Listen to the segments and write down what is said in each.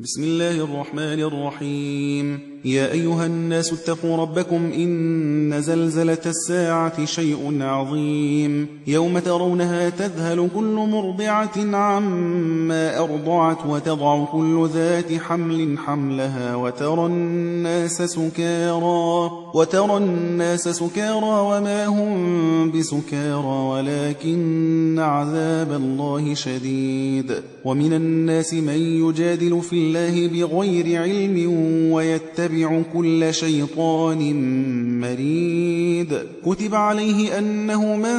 بسم الله الرحمن الرحيم. يا أيها الناس اتقوا ربكم إن زلزلة الساعة شيء عظيم. يوم ترونها تذهل كل مرضعة عما أرضعت وتضع كل ذات حمل حملها وترى الناس سكارى وترى الناس سكارى وما هم بسكارى ولكن عذاب الله شديد. ومن الناس من يجادل في الله بغير علم ويتبع كل شيطان مريد. كتب عليه أنه من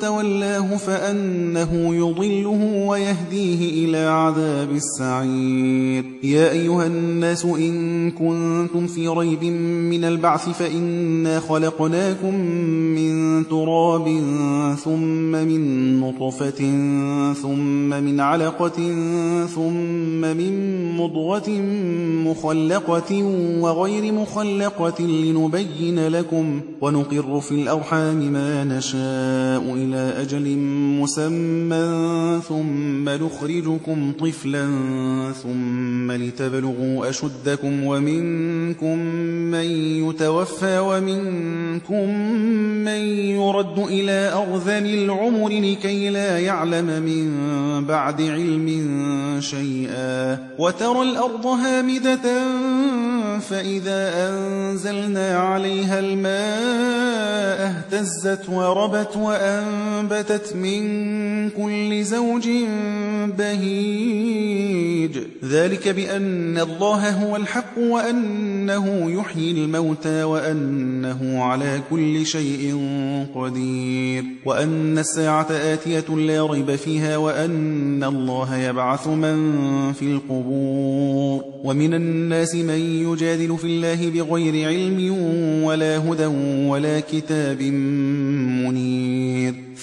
تولاه فأنه يضله ويهديه إلى عذاب السعير. يا أيها الناس إن كنتم في ريب من البعث فإنا خلقناكم من تراب ثم من نطفة ثم من علقة ثم من مضغة مخلقة وغير مخلقة لنبين لكم ونقر في الأرحام ما نشاء إلى أجل مسمى ثم نخرجكم طفلا ثم لتبلغوا أشدكم ومنكم من يتوفى ومنكم من يرد إلى أرذل العمر لكي لا يعلم من بعد علم شيئا وترى الأرض هامدة فإذا أنزلنا عليها الماء اهتزت وربت وأنبتت من كل زوج بهيج. ذلك بأن الله هو الحق وأنه يحيي الموتى وأنه على كل شيء قدير. وأن الساعة آتية لا ريب فيها وأن الله يبعث من في القبور. ومن الناس من يجادل في الله بغير علم ولا هدى ولا كتاب منير.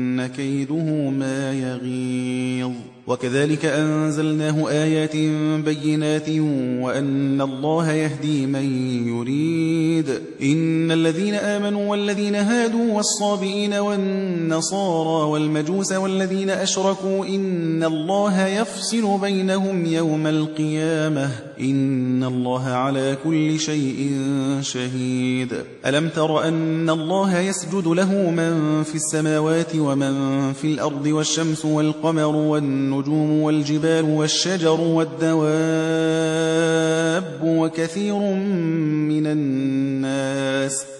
إن كيده ما يغيظ. وكذلك أنزلناه آيات بينات وأن الله يهدي من يريد. إن الذين آمنوا والذين هادوا والصابئين والنصارى والمجوس والذين أشركوا إن الله يفصل بينهم يوم القيامة. إن الله على كل شيء شهيد. ألم تر أن الله يسجد له من في السماوات ومن في الأرض والشمس والقمر والنجوم والجبال والشجر والدواب وكثير من الناس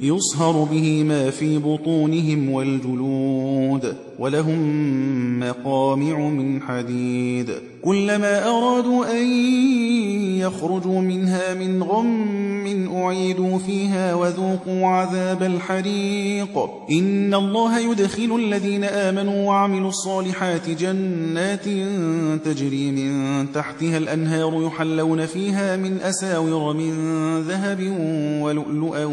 يصهر به ما في بطونهم والجلود ولهم مقامع من حديد. كلما أرادوا أن يخرجوا منها من غم أعيدوا فيها وذوقوا عذاب الحريق. إن الله يدخل الذين آمنوا وعملوا الصالحات جنات تجري من تحتها الأنهار يحلون فيها من أساور من ذهب ولؤلؤا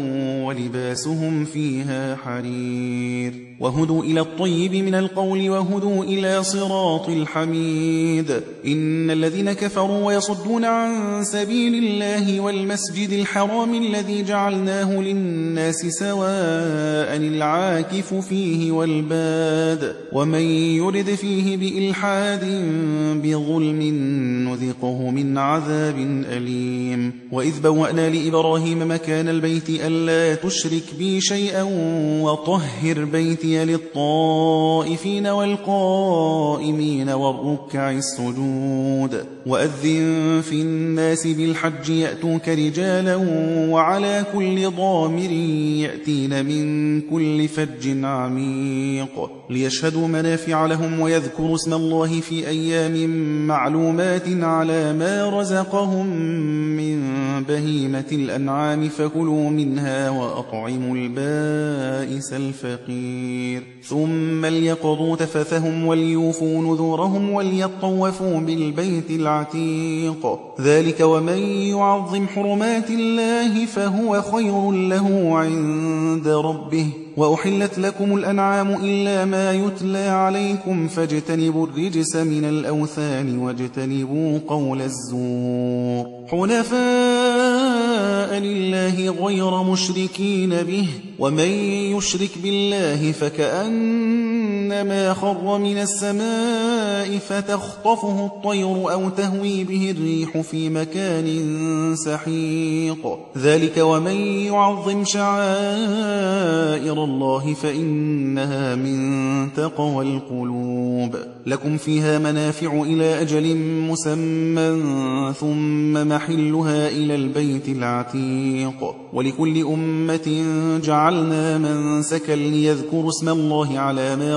ولباسهم فيها حرير وهدوا إلى الطيب من القول وهدوا إلى صراط الحميد إن الذين كفروا ويصدون عن سبيل الله والمسجد الحرام الذي جعلناه للناس سواء العاكف فيه والباد ومن يرد فيه بإلحاد بظلم نذقه من عذاب أليم وإذ بوأنا لإبراهيم مكان البيت ألا تشرك بي شيئا وطهر بيتي للطائفين والقائمين والركع السجود وأذن في الناس بالحج يأتوك رجالا وعلى كل ضامر يأتين من كل فج عميق ليشهدوا منافع لهم ويذكروا اسم الله في أيام معلومات على ما رزقهم من بهيمة الأنعام فكلوا منها وأطعموا البائس الفقير. ثم ليقضوا تفثهم وليوفوا نذورهم وليطوفوا بالبيت العتيق. ذلك ومن يعظم حرمات الله فهو خير له عند ربه. وأحلت لكم الأنعام إلا ما يتلى عليكم فاجتنبوا الرجس من الأوثان واجتنبوا قول الزور. حنفاء لله غير مشركين به ومن يشرك بالله فكأنما خر من السماء فتخطفه الطير أو تهوي به الريح في مكان سحيق. ذلك ومن يعظم شعائر الله فإنها من تقوى القلوب. لكم فيها منافع إلى أجل مسمى ثم محلها إلى البيت العتيق. ولكل أمة جعلنا منسكا ليذكروا اسم الله على ما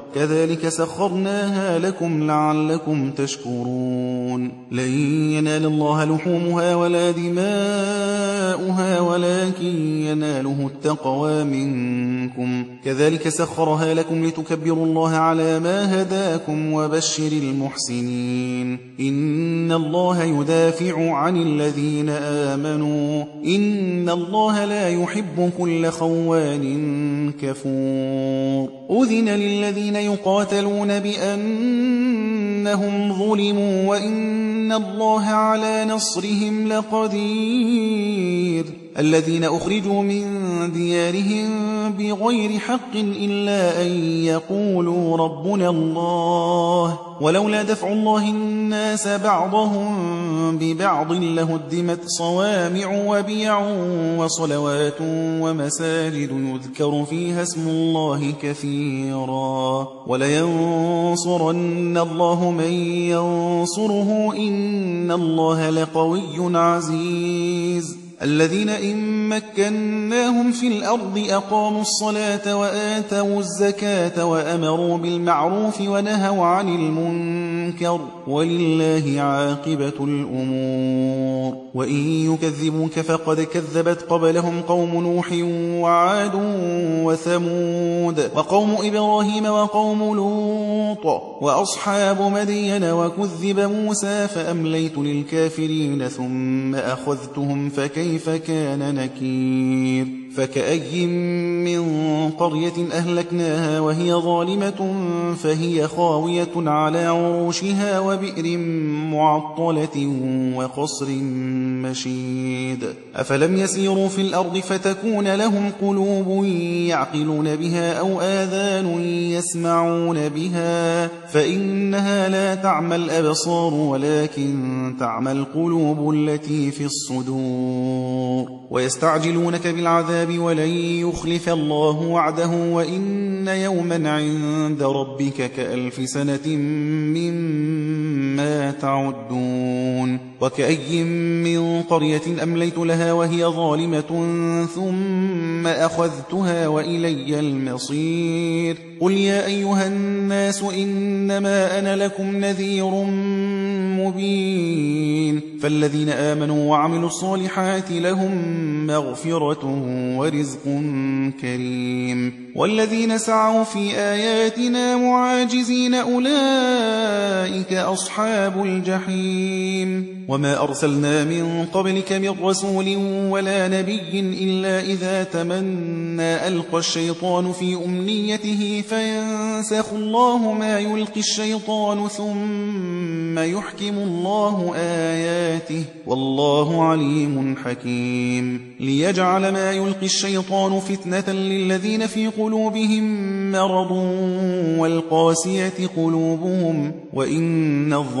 كذلك سخرناها لكم لعلكم تشكرون. لن ينال الله لحومها ولا دماؤها ولكن يناله التقوى منكم. كذلك سخرها لكم لتكبروا الله على ما هداكم وبشر المحسنين. إن الله يدافع عن الذين آمنوا. إن الله لا يحب كل خوان كفور. أذن للذين يقاتلون بأنهم ظلموا وإن الله على نصرهم لقدير. الذين أخرجوا من ديارهم بغير حق إلا أن يقولوا ربنا الله. ولولا دفع الله الناس بعضهم ببعض لهدمت صوامع وبيع وصلوات ومساجد يذكر فيها اسم الله كثيرا. ولينصرن الله من ينصره إن الله لقوي عزيز. الذين إن مكناهم في الأرض أقاموا الصلاة وآتوا الزكاة وأمروا بالمعروف ونهوا عن المنكر ولله عاقبة الأمور. وإن يكذبوك فقد كذبت قبلهم قوم نوح وعاد وثمود وقوم إبراهيم وقوم لوط وأصحاب مدين وكذب موسى فأمليت للكافرين ثم أخذتهم فكيف كان نكير فكأي من قرية أهلكناها وهي ظالمة فهي خاوية على عروشها وبئر معطلة وقصر مشيد أفلم يسيروا في الأرض فتكون لهم قلوب يعقلون بها أو آذان يسمعون بها فإنها لا تعمى الأبصار ولكن تعمى القلوب التي في الصدور ويستعجلونك بالعذاب ولن يخلف الله وعده وإن يوما عند ربك كألف سنة مما تعدون وكأي من قرية أمليت لها وهي ظالمة ثم أخذتها وإلي المصير قل يا أيها الناس إنما أنا لكم نذير مبين فالذين آمنوا وعملوا الصالحات لهم مغفرة ورزق كريم والذين سعوا في آياتنا معاجزين أولئك أصحاب الجحيم. وما أرسلنا من قبلك من رسول ولا نبي إلا إذا تمنى ألقى الشيطان في أمنيته فينسخ الله ما يلقي الشيطان ثم يحكم الله آياته. والله عليم حكيم. ليجعل ما يلقي الشيطان فتنة للذين في قلوبهم مرض والقاسية قلوبهم. وإن الظالمين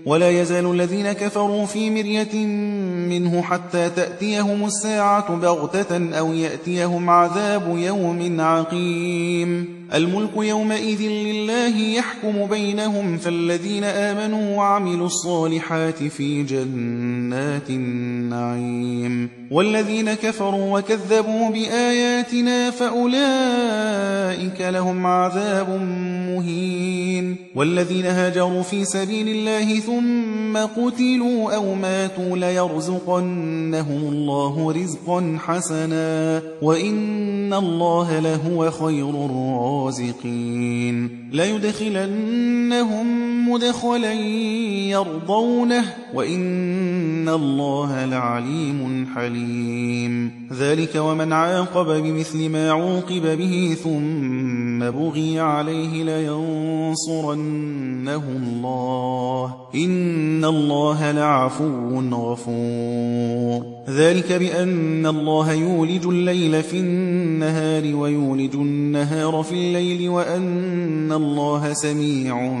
ولا يزال الذين كفروا في مرية منه حتى تأتيهم الساعة بغتة أو يأتيهم عذاب يوم عقيم. الملك يومئذ لله يحكم بينهم فالذين آمنوا وعملوا الصالحات في جنات النعيم. والذين كفروا وكذبوا بآياتنا فأولئك لهم عذاب مهين. والذين هاجروا في سبيل الله ثم قتلوا أو ماتوا ليرزقنهم الله رزقا حسنا وإن الله لهو خير الرازقين. ليدخلنهم مدخلا يرضونه وإن الله لعليم حليم. ذلك ومن عاقب بمثل ما عوقب به ثم بغي عليه لينصرنه الله إن الله لعفو غفور ذلك بأن الله يولج الليل في النهار ويولج النهار في الليل وأن الله سميع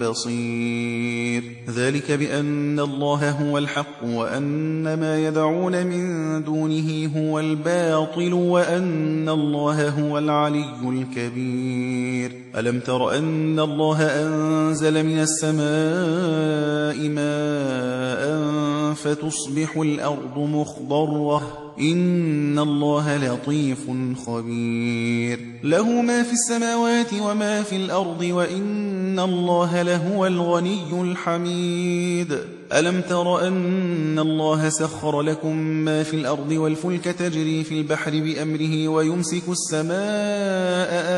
بصير. ذلك بأن الله هو الحق وأن ما يدعون من دونه هو الباطل وأن الله هو العلي الكبير. ألم تر أن الله أنزل من السماء ماء فتصبح الأرض مخضرة إن الله لطيف خبير. له ما في السماوات وما في الأرض وإن الله لهو الغني الحميد. ألم تر أن الله سخر لكم ما في الأرض والفلك تجري في البحر بأمره ويمسك السماء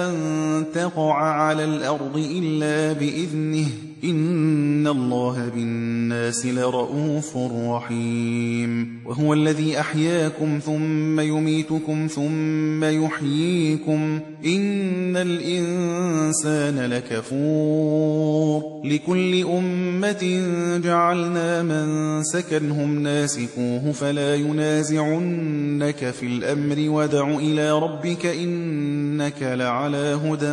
أن تقع على الأرض إلا بإذنه. إن الله بالناس لرؤوف رحيم. وهو الذي أحياكم ثم يميتكم ثم يحييكم إن الإنسان لكفور لكل أمة جعلنا من سكنهم ناسكوه فلا ينازعنك في الأمر ودع إلى ربك إنك لعلى هدى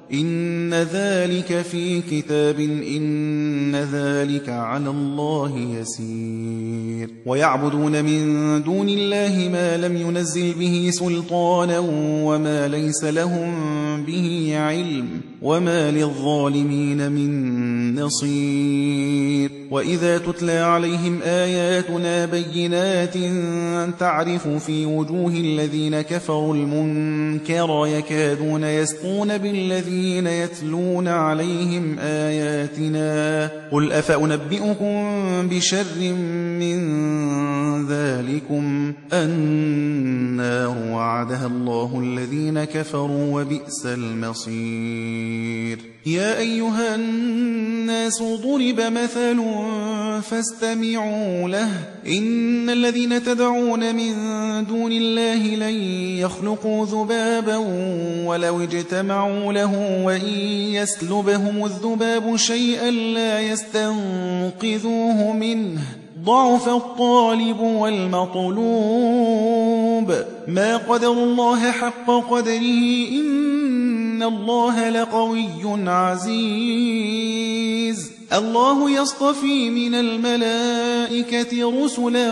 إن ذلك في كتاب إن ذلك على الله يسير. ويعبدون من دون الله ما لم ينزل به سلطانا وما ليس لهم به علم. وما للظالمين من نصير. وإذا تتلى عليهم آياتنا بينات تعرف في وجوه الذين كفروا المنكر يكادون يسقون بالذين يتلون عليهم آياتنا. قل أفأنبئكم بشر من ذلكم؟ النار وعدها الله الذين كفروا وبئس المصير. يا أيها الناس ضرب مثل فاستمعوا له. إن الذين تدعون من دون الله لن يخلقوا ذبابا ولو اجتمعوا له وإن يسلبهم الذباب شيئا لا يستنقذوه منه. ضعف الطالب والمطلوب. ما قدر الله حق قدره إن الله لقوي عزيز. الله يصطفي من الملائكة رسلا